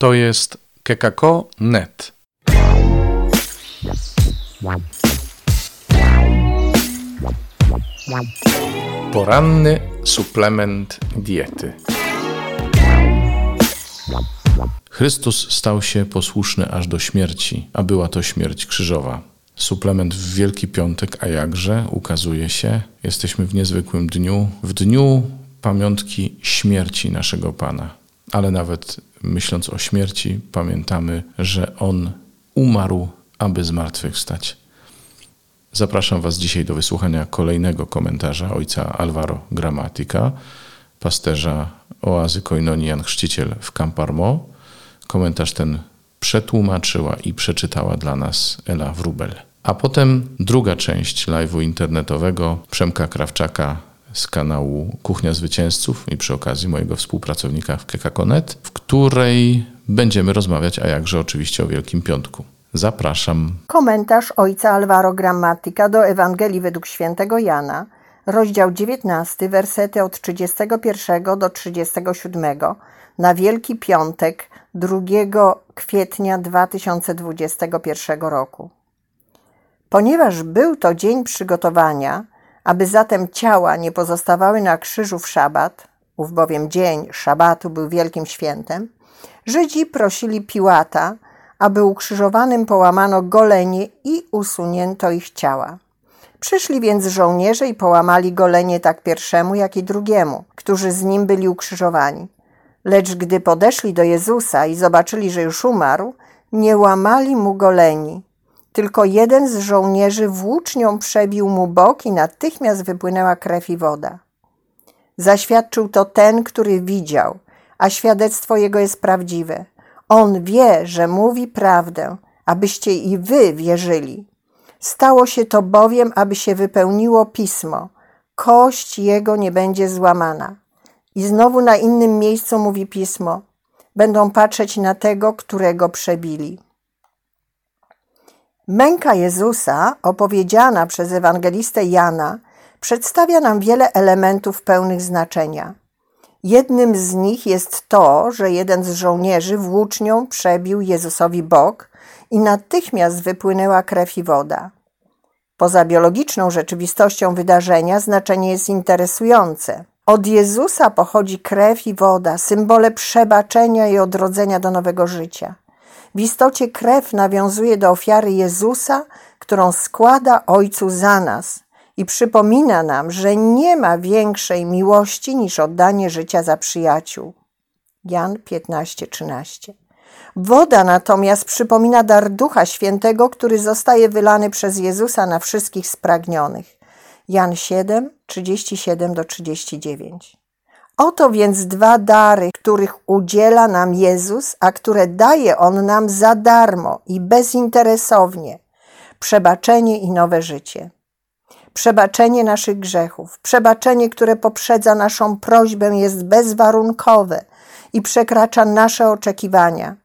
To jest kekako.net. Poranny suplement diety. Chrystus stał się posłuszny aż do śmierci, a była to śmierć krzyżowa. Suplement w Wielki Piątek, a jakże ukazuje się, jesteśmy w niezwykłym dniu, w dniu pamiątki śmierci naszego Pana. Ale nawet myśląc o śmierci, pamiętamy, że On umarł, aby zmartwychwstać. Zapraszam Was dzisiaj do wysłuchania kolejnego komentarza ojca Alvaro Gramatika, pasterza oazy Koinonii Jan Chrzciciel w Camparmo. Komentarz ten przetłumaczyła i przeczytała dla nas Ela Wrubel. A potem druga część live'u internetowego Przemka Krawczaka z kanału Kuchnia Zwycięzców i przy okazji mojego współpracownika w Kekakonet, w której będziemy rozmawiać, a jakże oczywiście o Wielkim Piątku. Zapraszam. Komentarz ojca Alvaro Grammatica do Ewangelii według świętego Jana, rozdział 19, wersety od 31 do 37 na Wielki Piątek 2 kwietnia 2021 roku. Ponieważ był to dzień przygotowania, aby zatem ciała nie pozostawały na krzyżu w szabat, ów bowiem dzień szabatu był wielkim świętem, Żydzi prosili Piłata, aby ukrzyżowanym połamano golenie i usunięto ich ciała. Przyszli więc żołnierze i połamali golenie tak pierwszemu, jak i drugiemu, którzy z nim byli ukrzyżowani. Lecz gdy podeszli do Jezusa i zobaczyli, że już umarł, nie łamali mu goleni. Tylko jeden z żołnierzy włócznią przebił mu bok i natychmiast wypłynęła krew i woda. Zaświadczył to ten, który widział, a świadectwo jego jest prawdziwe. On wie, że mówi prawdę, abyście i wy wierzyli. Stało się to bowiem, aby się wypełniło pismo. Kość jego nie będzie złamana. I znowu na innym miejscu mówi pismo. Będą patrzeć na tego, którego przebili. Męka Jezusa, opowiedziana przez ewangelistę Jana, przedstawia nam wiele elementów pełnych znaczenia. Jednym z nich jest to, że jeden z żołnierzy włócznią przebił Jezusowi bok i natychmiast wypłynęła krew i woda. Poza biologiczną rzeczywistością wydarzenia znaczenie jest interesujące. Od Jezusa pochodzi krew i woda, symbole przebaczenia i odrodzenia do nowego życia. W istocie krew nawiązuje do ofiary Jezusa, którą składa Ojcu za nas i przypomina nam, że nie ma większej miłości niż oddanie życia za przyjaciół. Jan 15:13. Woda natomiast przypomina dar Ducha Świętego, który zostaje wylany przez Jezusa na wszystkich spragnionych. Jan 7, 37 do 39. Oto więc dwa dary, których udziela nam Jezus, a które daje On nam za darmo i bezinteresownie: przebaczenie i nowe życie. Przebaczenie naszych grzechów, przebaczenie, które poprzedza naszą prośbę, jest bezwarunkowe i przekracza nasze oczekiwania.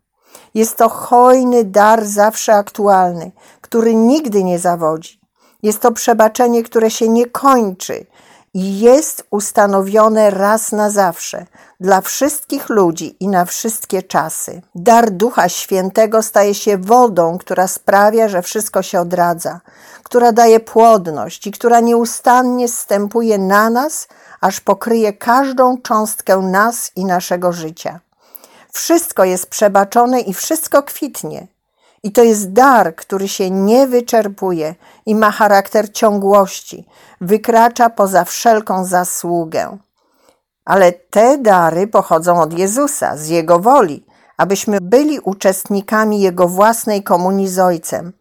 Jest to hojny dar zawsze aktualny, który nigdy nie zawodzi. Jest to przebaczenie, które się nie kończy i jest ustanowione raz na zawsze dla wszystkich ludzi i na wszystkie czasy. Dar Ducha Świętego staje się wodą, która sprawia, że wszystko się odradza, która daje płodność i która nieustannie stępuje na nas, aż pokryje każdą cząstkę nas i naszego życia. Wszystko jest przebaczone i wszystko kwitnie. I to jest dar, który się nie wyczerpuje i ma charakter ciągłości, wykracza poza wszelką zasługę. Ale te dary pochodzą od Jezusa, z Jego woli, abyśmy byli uczestnikami Jego własnej komunii z Ojcem,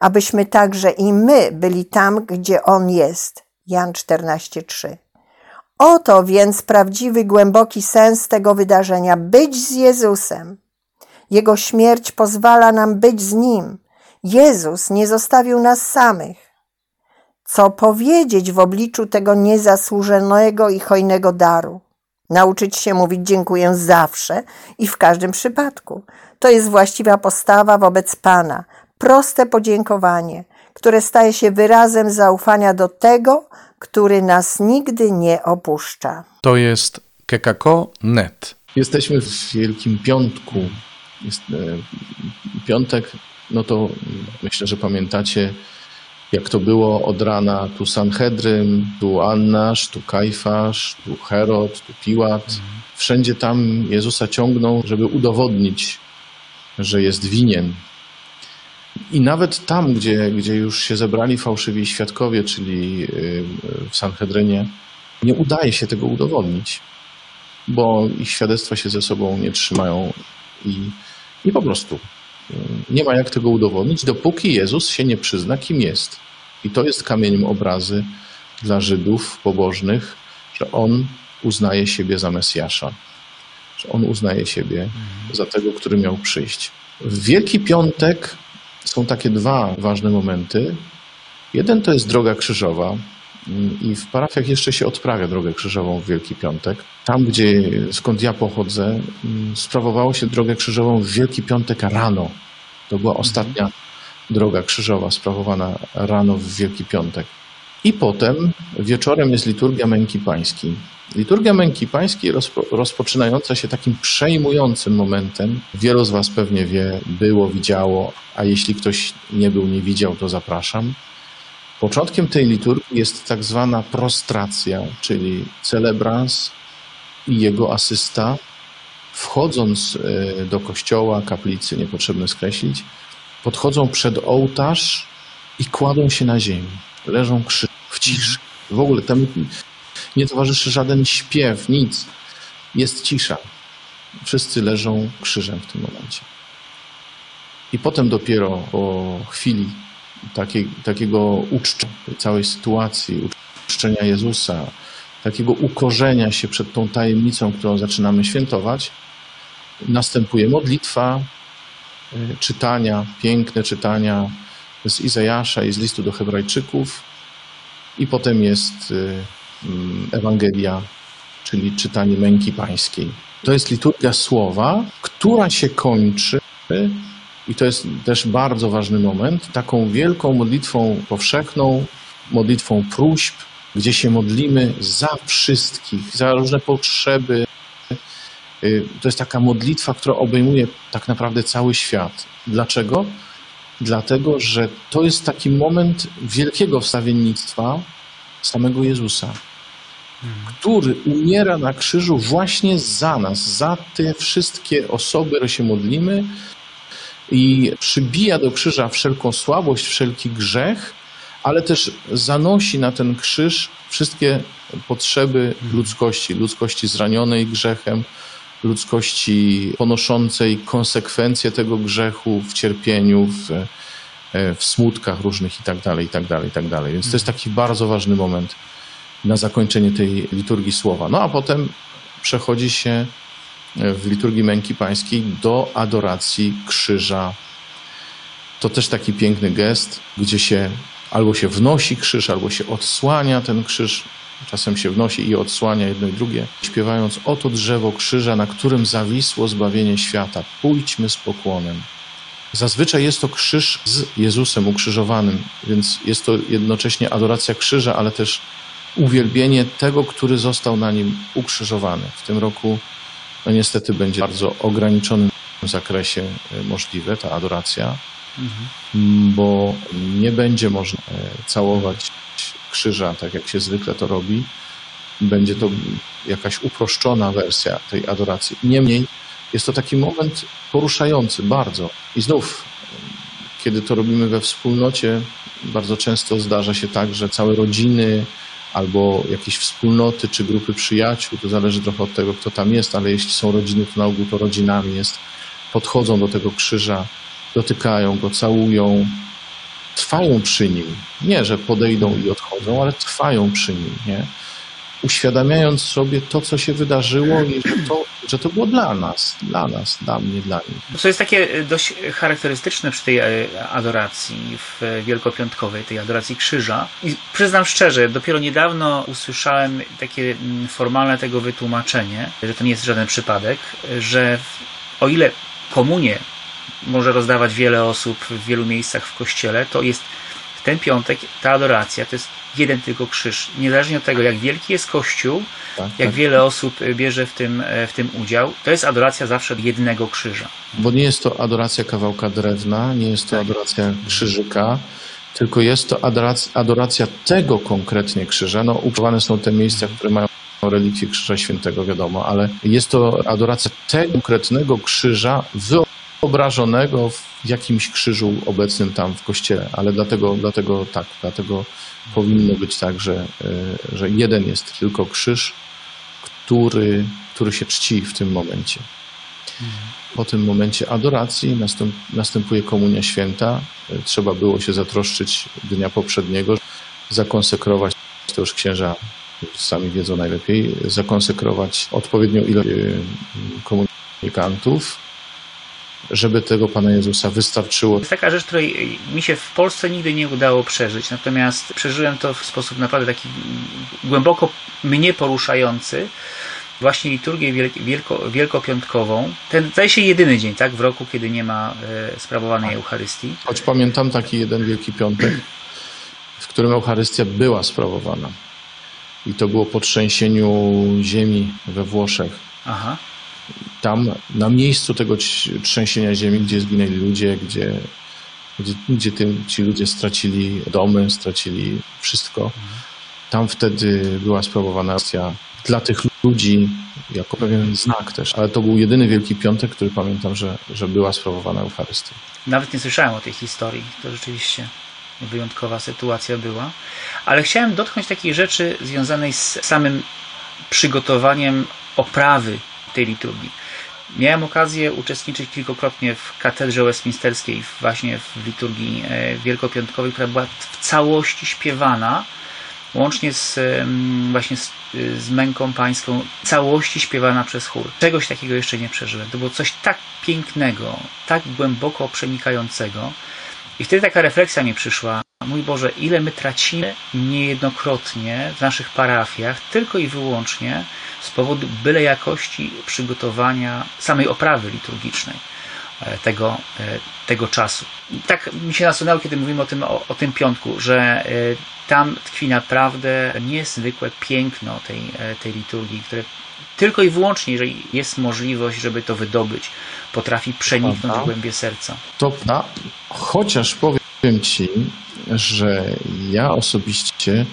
abyśmy także i my byli tam, gdzie On jest. Jan 14:3. Oto więc prawdziwy, głęboki sens tego wydarzenia być z Jezusem. Jego śmierć pozwala nam być z Nim. Jezus nie zostawił nas samych. Co powiedzieć w obliczu tego niezasłużonego i hojnego daru? Nauczyć się mówić dziękuję zawsze i w każdym przypadku. To jest właściwa postawa wobec Pana. Proste podziękowanie, które staje się wyrazem zaufania do tego, który nas nigdy nie opuszcza. To jest kekako.net. Jesteśmy w Wielkim Piątku jest e, piątek, no to myślę, że pamiętacie, jak to było od rana. Tu Sanhedryn, tu Annasz, tu Kajfasz, tu Herod, tu Piłat. Wszędzie tam Jezusa ciągną, żeby udowodnić, że jest winien. I nawet tam, gdzie, gdzie już się zebrali fałszywi świadkowie, czyli y, w Sanhedrynie, nie udaje się tego udowodnić, bo ich świadectwa się ze sobą nie trzymają i, i po prostu y, nie ma jak tego udowodnić, dopóki Jezus się nie przyzna, kim jest. I to jest kamieniem obrazy dla Żydów pobożnych, że On uznaje siebie za Mesjasza, że On uznaje siebie za tego, który miał przyjść. W Wielki Piątek są takie dwa ważne momenty. Jeden to jest droga krzyżowa, i w parafiach jeszcze się odprawia drogę krzyżową w Wielki Piątek. Tam, gdzie skąd ja pochodzę, sprawowało się drogę krzyżową w Wielki Piątek rano. To była ostatnia droga krzyżowa sprawowana rano w Wielki Piątek. I potem wieczorem jest liturgia Męki Pańskiej. Liturgia Męki Pańskiej rozpo, rozpoczynająca się takim przejmującym momentem. Wielu z Was pewnie wie, było, widziało, a jeśli ktoś nie był, nie widział, to zapraszam. Początkiem tej liturgii jest tak zwana prostracja, czyli celebrans i jego asysta, wchodząc e, do kościoła, kaplicy, niepotrzebne skreślić, podchodzą przed ołtarz i kładą się na ziemi. Leżą krzyż w ciszy. W ogóle tam nie towarzyszy żaden śpiew, nic. Jest cisza. Wszyscy leżą krzyżem w tym momencie. I potem dopiero po chwili takiej, takiego uczczenia całej sytuacji, uczczenia Jezusa, takiego ukorzenia się przed tą tajemnicą, którą zaczynamy świętować, następuje modlitwa, y, czytania, piękne czytania z Izajasza i z listu do Hebrajczyków, i potem jest y, mm, Ewangelia, czyli czytanie męki pańskiej. To jest liturgia słowa, która się kończy i to jest też bardzo ważny moment, taką wielką modlitwą powszechną, modlitwą próśb, gdzie się modlimy za wszystkich, za różne potrzeby. Y, to jest taka modlitwa, która obejmuje tak naprawdę cały świat. Dlaczego? Dlatego, że to jest taki moment wielkiego wstawiennictwa samego Jezusa, który umiera na krzyżu właśnie za nas, za te wszystkie osoby, które się modlimy, i przybija do krzyża wszelką słabość, wszelki grzech, ale też zanosi na ten krzyż wszystkie potrzeby ludzkości, ludzkości zranionej grzechem, ludzkości ponoszącej konsekwencje tego grzechu w cierpieniu, w, e, w smutkach różnych itd., itd., itd. Więc to jest taki bardzo ważny moment na zakończenie tej liturgii słowa. No a potem przechodzi się w liturgii męki pańskiej do adoracji krzyża. To też taki piękny gest, gdzie się albo się wnosi krzyż, albo się odsłania ten krzyż. Czasem się wnosi i odsłania jedno i drugie, śpiewając oto drzewo krzyża, na którym zawisło zbawienie świata. Pójdźmy z pokłonem. Zazwyczaj jest to krzyż z Jezusem ukrzyżowanym, więc jest to jednocześnie adoracja krzyża, ale też uwielbienie tego, który został na nim ukrzyżowany. W tym roku no niestety będzie w bardzo ograniczonym zakresie e, możliwe ta adoracja, mhm. bo nie będzie można e, całować krzyża tak jak się zwykle to robi. Będzie to jakaś uproszczona wersja tej adoracji. Niemniej jest to taki moment poruszający bardzo. I znów, kiedy to robimy we wspólnocie, bardzo często zdarza się tak, że całe rodziny, albo jakieś wspólnoty czy grupy przyjaciół, to zależy trochę od tego, kto tam jest, ale jeśli są rodziny, to na ogół to rodzinami jest, podchodzą do tego krzyża, dotykają go, całują, trwają przy nim. Nie, że podejdą i odchodzą, ale trwają przy nim, nie? Uświadamiając sobie to, co się wydarzyło i że to, że to było dla nas, dla nas, dla mnie, dla nich. Co jest takie e, dość charakterystyczne przy tej e, adoracji w wielkopiątkowej, tej adoracji krzyża. I przyznam szczerze, dopiero niedawno usłyszałem takie mm, formalne tego wytłumaczenie, że to nie jest żaden przypadek, że o ile komunię może rozdawać wiele osób w wielu miejscach w kościele, to jest ten piątek, ta adoracja to jest jeden tylko krzyż. Niezależnie od tego, jak wielki jest Kościół, Tak, jak tak. wiele osób bierze w tym, w tym udział, to jest adoracja zawsze jednego krzyża. Bo nie jest to adoracja kawałka drewna, nie jest to Tak. adoracja krzyżyka, tylko jest to adoracja, adoracja tego konkretnie krzyża. No, używane są te miejsca, które mają relikwie Krzyża Świętego, wiadomo, ale jest to adoracja tego konkretnego krzyża wyobrażonego w jakimś krzyżu obecnym tam w kościele. Ale dlatego, dlatego tak, dlatego powinno być tak, że, y, że jeden jest tylko krzyż, który, który się czci w tym momencie. Po tym momencie adoracji następ, następuje komunia święta. Y, Trzeba było się zatroszczyć dnia poprzedniego, zakonsekrować, to już księża sami wiedzą najlepiej, zakonsekrować odpowiednią ilość y, komunikantów, żeby tego Pana Jezusa wystarczyło. To jest taka rzecz, której mi się w Polsce nigdy nie udało przeżyć, natomiast przeżyłem to w sposób naprawdę taki głęboko mnie poruszający. Właśnie liturgię wielk- wielko, wielkopiątkową. Ten zdaje się jedyny dzień, tak, w roku, kiedy nie ma e, sprawowanej Eucharystii. Choć pamiętam taki jeden Wielki Piątek, w którym Eucharystia była sprawowana. I to było po trzęsieniu ziemi we Włoszech. Aha. Tam, na miejscu tego trzęsienia ziemi, gdzie zginęli ludzie, gdzie, gdzie, gdzie tym, ci ludzie stracili domy, stracili wszystko, tam wtedy była sprawowana akcja dla tych ludzi jako pewien znak też. Ale to był jedyny Wielki Piątek, który pamiętam, że, że była sprawowana Eucharystia. Nawet nie słyszałem o tej historii. To rzeczywiście wyjątkowa sytuacja była. Ale chciałem dotknąć takiej rzeczy związanej z samym przygotowaniem oprawy tej liturgii. Miałem okazję uczestniczyć kilkukrotnie w katedrze westminsterskiej, właśnie w liturgii e, wielkopiątkowej, która była w całości śpiewana, łącznie z, właśnie z, z męką pańską, całości śpiewana przez chór. Czegoś takiego jeszcze nie przeżyłem. To było coś tak pięknego, tak głęboko przenikającego. I wtedy taka refleksja mi przyszła. Mój Boże, ile my tracimy niejednokrotnie w naszych parafiach, tylko i wyłącznie z powodu byle jakości przygotowania samej oprawy liturgicznej e, tego, e, tego czasu. I tak mi się nasunęło, kiedy mówimy o tym, o, o tym piątku, że e, tam tkwi naprawdę niezwykłe piękno tej, tej liturgii, które tylko i wyłącznie, jeżeli jest możliwość, żeby to wydobyć, potrafi przeniknąć w głębie serca. To chociaż powiem Ci, że ja osobiście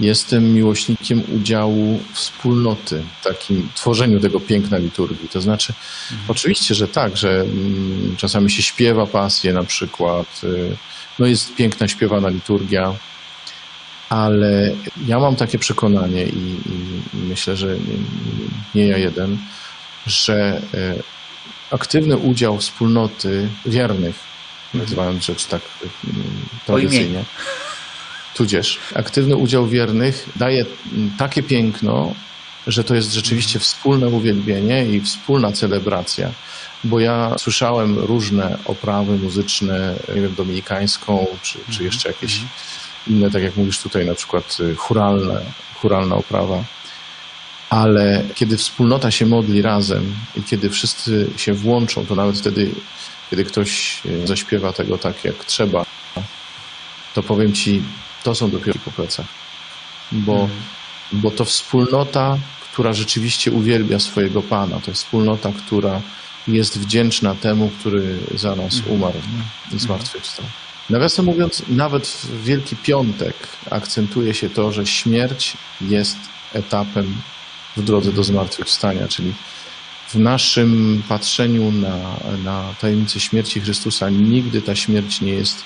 jestem miłośnikiem udziału wspólnoty w takim tworzeniu tego piękna liturgii. To znaczy, oczywiście, że tak, że mm, czasami się śpiewa pasję na przykład, y, no jest piękna śpiewana liturgia, ale ja mam takie przekonanie i, i myślę, że nie, nie ja jeden, że y, aktywny udział wspólnoty wiernych, nazywając rzecz tak mm, tradycyjnie, tudzież aktywny udział wiernych daje mm, takie piękno, że to jest rzeczywiście wspólne uwielbienie i wspólna celebracja. Bo ja słyszałem różne oprawy muzyczne, nie wiem, dominikańską, czy, czy jeszcze jakieś inne, tak jak mówisz tutaj, na przykład y, churalne, churalna oprawa. Ale kiedy wspólnota się modli razem i kiedy wszyscy się włączą, to nawet wtedy, kiedy ktoś y, zaśpiewa tego tak jak trzeba, to powiem Ci, to są dopiero po plecach. Bo, bo to wspólnota, która rzeczywiście uwielbia swojego Pana, to jest wspólnota, która jest wdzięczna temu, który za nas umarł i zmartwychwstał. Nawiasem mówiąc, nawet w Wielki Piątek akcentuje się to, że śmierć jest etapem w drodze do zmartwychwstania, czyli w naszym patrzeniu na, na tajemnicę śmierci Chrystusa nigdy ta śmierć nie jest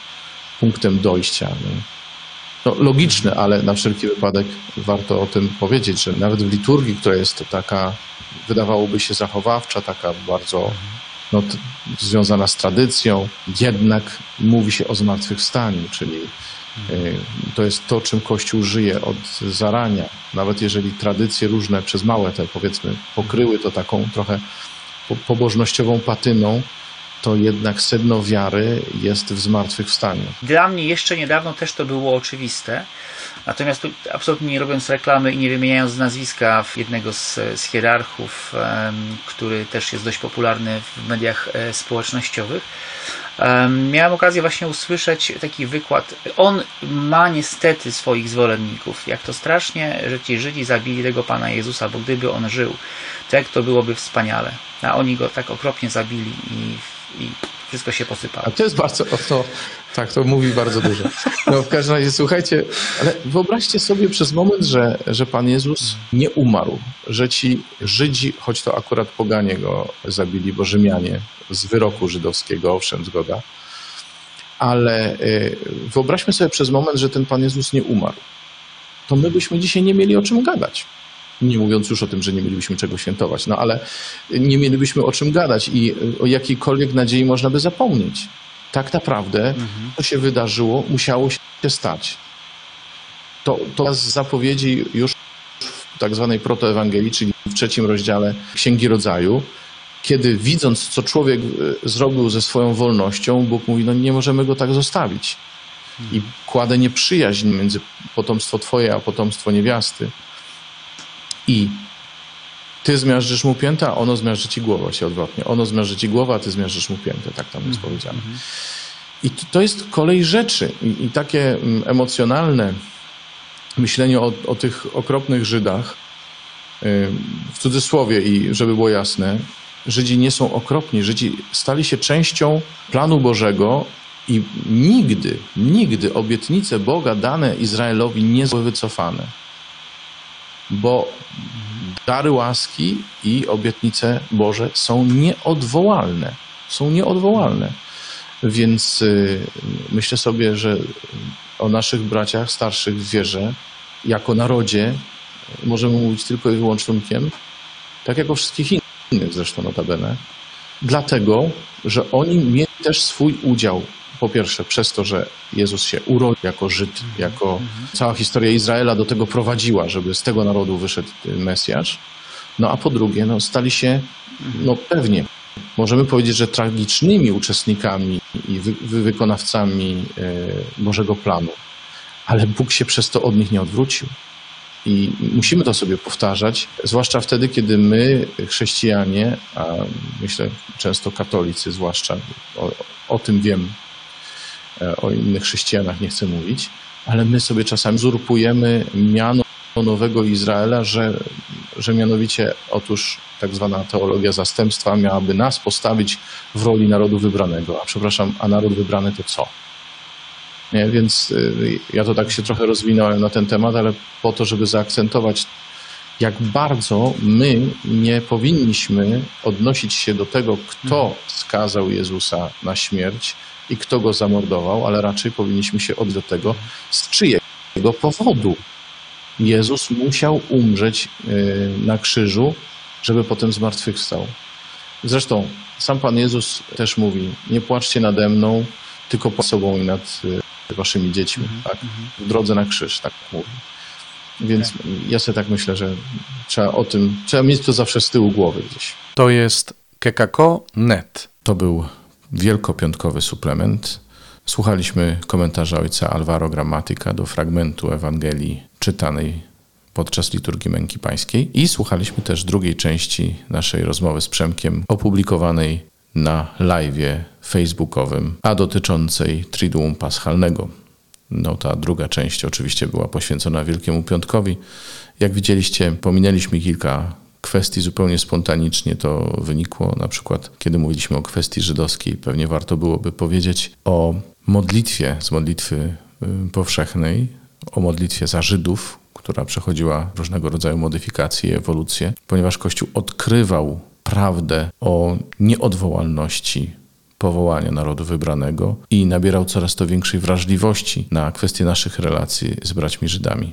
punktem dojścia. Nie? No, logiczne, ale na wszelki wypadek warto o tym powiedzieć, że nawet w liturgii, która jest taka, wydawałoby się zachowawcza, taka bardzo no, związana z tradycją, jednak mówi się o zmartwychwstaniu, czyli to jest to, czym Kościół żyje od zarania. Nawet jeżeli tradycje różne przez małe te powiedzmy pokryły to taką trochę po- pobożnościową patyną, to jednak sedno wiary jest w zmartwychwstaniu. Dla mnie jeszcze niedawno też to było oczywiste. Natomiast absolutnie nie robiąc reklamy i nie wymieniając nazwiska jednego z, z hierarchów, który też jest dość popularny w mediach e, społecznościowych, miałem okazję właśnie usłyszeć taki wykład. On ma niestety swoich zwolenników. Jak to strasznie, że ci Żydzi zabili tego Pana Jezusa, bo gdyby on żył, to jak to byłoby wspaniale. A oni go tak okropnie zabili i, i wszystko się posypało. A to jest bardzo, o to, tak, to mówi bardzo dużo. No w każdym razie, słuchajcie, ale wyobraźcie sobie przez moment, że, że Pan Jezus nie umarł, że ci Żydzi, choć to akurat poganie go zabili, bo Rzymianie z wyroku żydowskiego, owszem, zgoda, ale y, wyobraźmy sobie przez moment, że ten Pan Jezus nie umarł. To my byśmy dzisiaj nie mieli o czym gadać. Nie mówiąc już o tym, że nie mielibyśmy czego świętować, no ale nie mielibyśmy o czym gadać i o jakiejkolwiek nadziei można by zapomnieć. Tak naprawdę to się wydarzyło, musiało się stać. To, to z zapowiedzi już w tak zwanej protoewangelii, czyli w trzecim rozdziale Księgi Rodzaju, kiedy widząc, co człowiek e, zrobił ze swoją wolnością, Bóg mówi, no nie możemy go tak zostawić. I kładę nieprzyjaźń między potomstwo twoje, a potomstwo niewiasty. I ty zmiażdżysz mu piętę, a ono zmiażdży ci głowę, się odwrotnie. Ono zmiażdży ci głowę, a ty zmiażdżysz mu piętę. Tak tam jest powiedziane. I to- jest kolej rzeczy. I, i takie mm, emocjonalne myślenie o, o tych okropnych Żydach, ym, w cudzysłowie i żeby było jasne, Żydzi nie są okropni. Żydzi stali się częścią planu Bożego i nigdy, nigdy obietnice Boga dane Izraelowi nie zostały wycofane. Bo dary łaski i obietnice Boże są nieodwołalne. Są nieodwołalne. Więc y, myślę sobie, że o naszych braciach starszych w wierze, jako narodzie, możemy mówić tylko i wyłącznie, tak jak o wszystkich innych zresztą notabene, dlatego, że oni mieli też swój udział. Po pierwsze, przez to, że Jezus się urodził jako Żyd, jako cała historia Izraela do tego prowadziła, żeby z tego narodu wyszedł y, Mesjasz. No a po drugie, no, stali się, no pewnie, możemy powiedzieć, że tragicznymi uczestnikami i wy, wy, wykonawcami e, Bożego planu, ale Bóg się przez to od nich nie odwrócił. I musimy to sobie powtarzać, zwłaszcza wtedy, kiedy my, chrześcijanie, a myślę często katolicy zwłaszcza, o, o tym wiem, o innych chrześcijanach nie chcę mówić, ale my sobie czasami uzurpujemy miano nowego Izraela, że, że mianowicie otóż tak zwana teologia zastępstwa miałaby nas postawić w roli narodu wybranego. A przepraszam, a naród wybrany to co? Nie, więc y, ja to tak się trochę rozwinąłem na ten temat, ale po to, żeby zaakcentować, jak bardzo my nie powinniśmy odnosić się do tego, kto skazał Jezusa na śmierć i kto go zamordował, ale raczej powinniśmy się odnieść do tego, z czyjego powodu Jezus musiał umrzeć y, na krzyżu, żeby potem zmartwychwstał. Zresztą sam Pan Jezus też mówi, nie płaczcie nade mną, tylko pod sobą i nad y, waszymi dziećmi. Tak? W drodze na krzyż, tak mówi. Więc ja sobie tak myślę, że trzeba o tym, trzeba mieć to zawsze z tyłu głowy gdzieś. To jest kekako.net. To był wielkopiątkowy suplement. Słuchaliśmy komentarza ojca Alvaro Grammatica do fragmentu Ewangelii czytanej podczas liturgii męki pańskiej i słuchaliśmy też drugiej części naszej rozmowy z Przemkiem opublikowanej na live'ie facebookowym, a dotyczącej Triduum Paschalnego. No ta druga część oczywiście była poświęcona Wielkiemu Piątkowi. Jak widzieliście, pominęliśmy kilka kwestii zupełnie spontanicznie to wynikło. Na przykład, kiedy mówiliśmy o kwestii żydowskiej, pewnie warto byłoby powiedzieć o modlitwie z modlitwy y, powszechnej, o modlitwie za Żydów, która przechodziła różnego rodzaju modyfikacje ewolucje, ponieważ Kościół odkrywał prawdę o nieodwołalności powołania narodu wybranego i nabierał coraz to większej wrażliwości na kwestie naszych relacji z braćmi Żydami.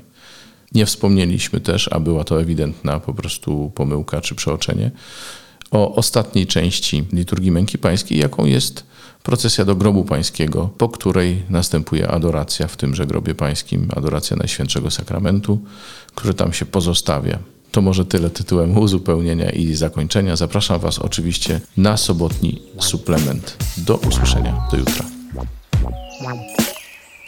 Nie wspomnieliśmy też, a była to ewidentna po prostu pomyłka czy przeoczenie, o ostatniej części liturgii męki pańskiej, jaką jest procesja do grobu pańskiego, po której następuje adoracja w tymże grobie pańskim, adoracja Najświętszego Sakramentu, który tam się pozostawia. To może tyle tytułem uzupełnienia i zakończenia. Zapraszam Was oczywiście na sobotni suplement. Do usłyszenia. Do jutra.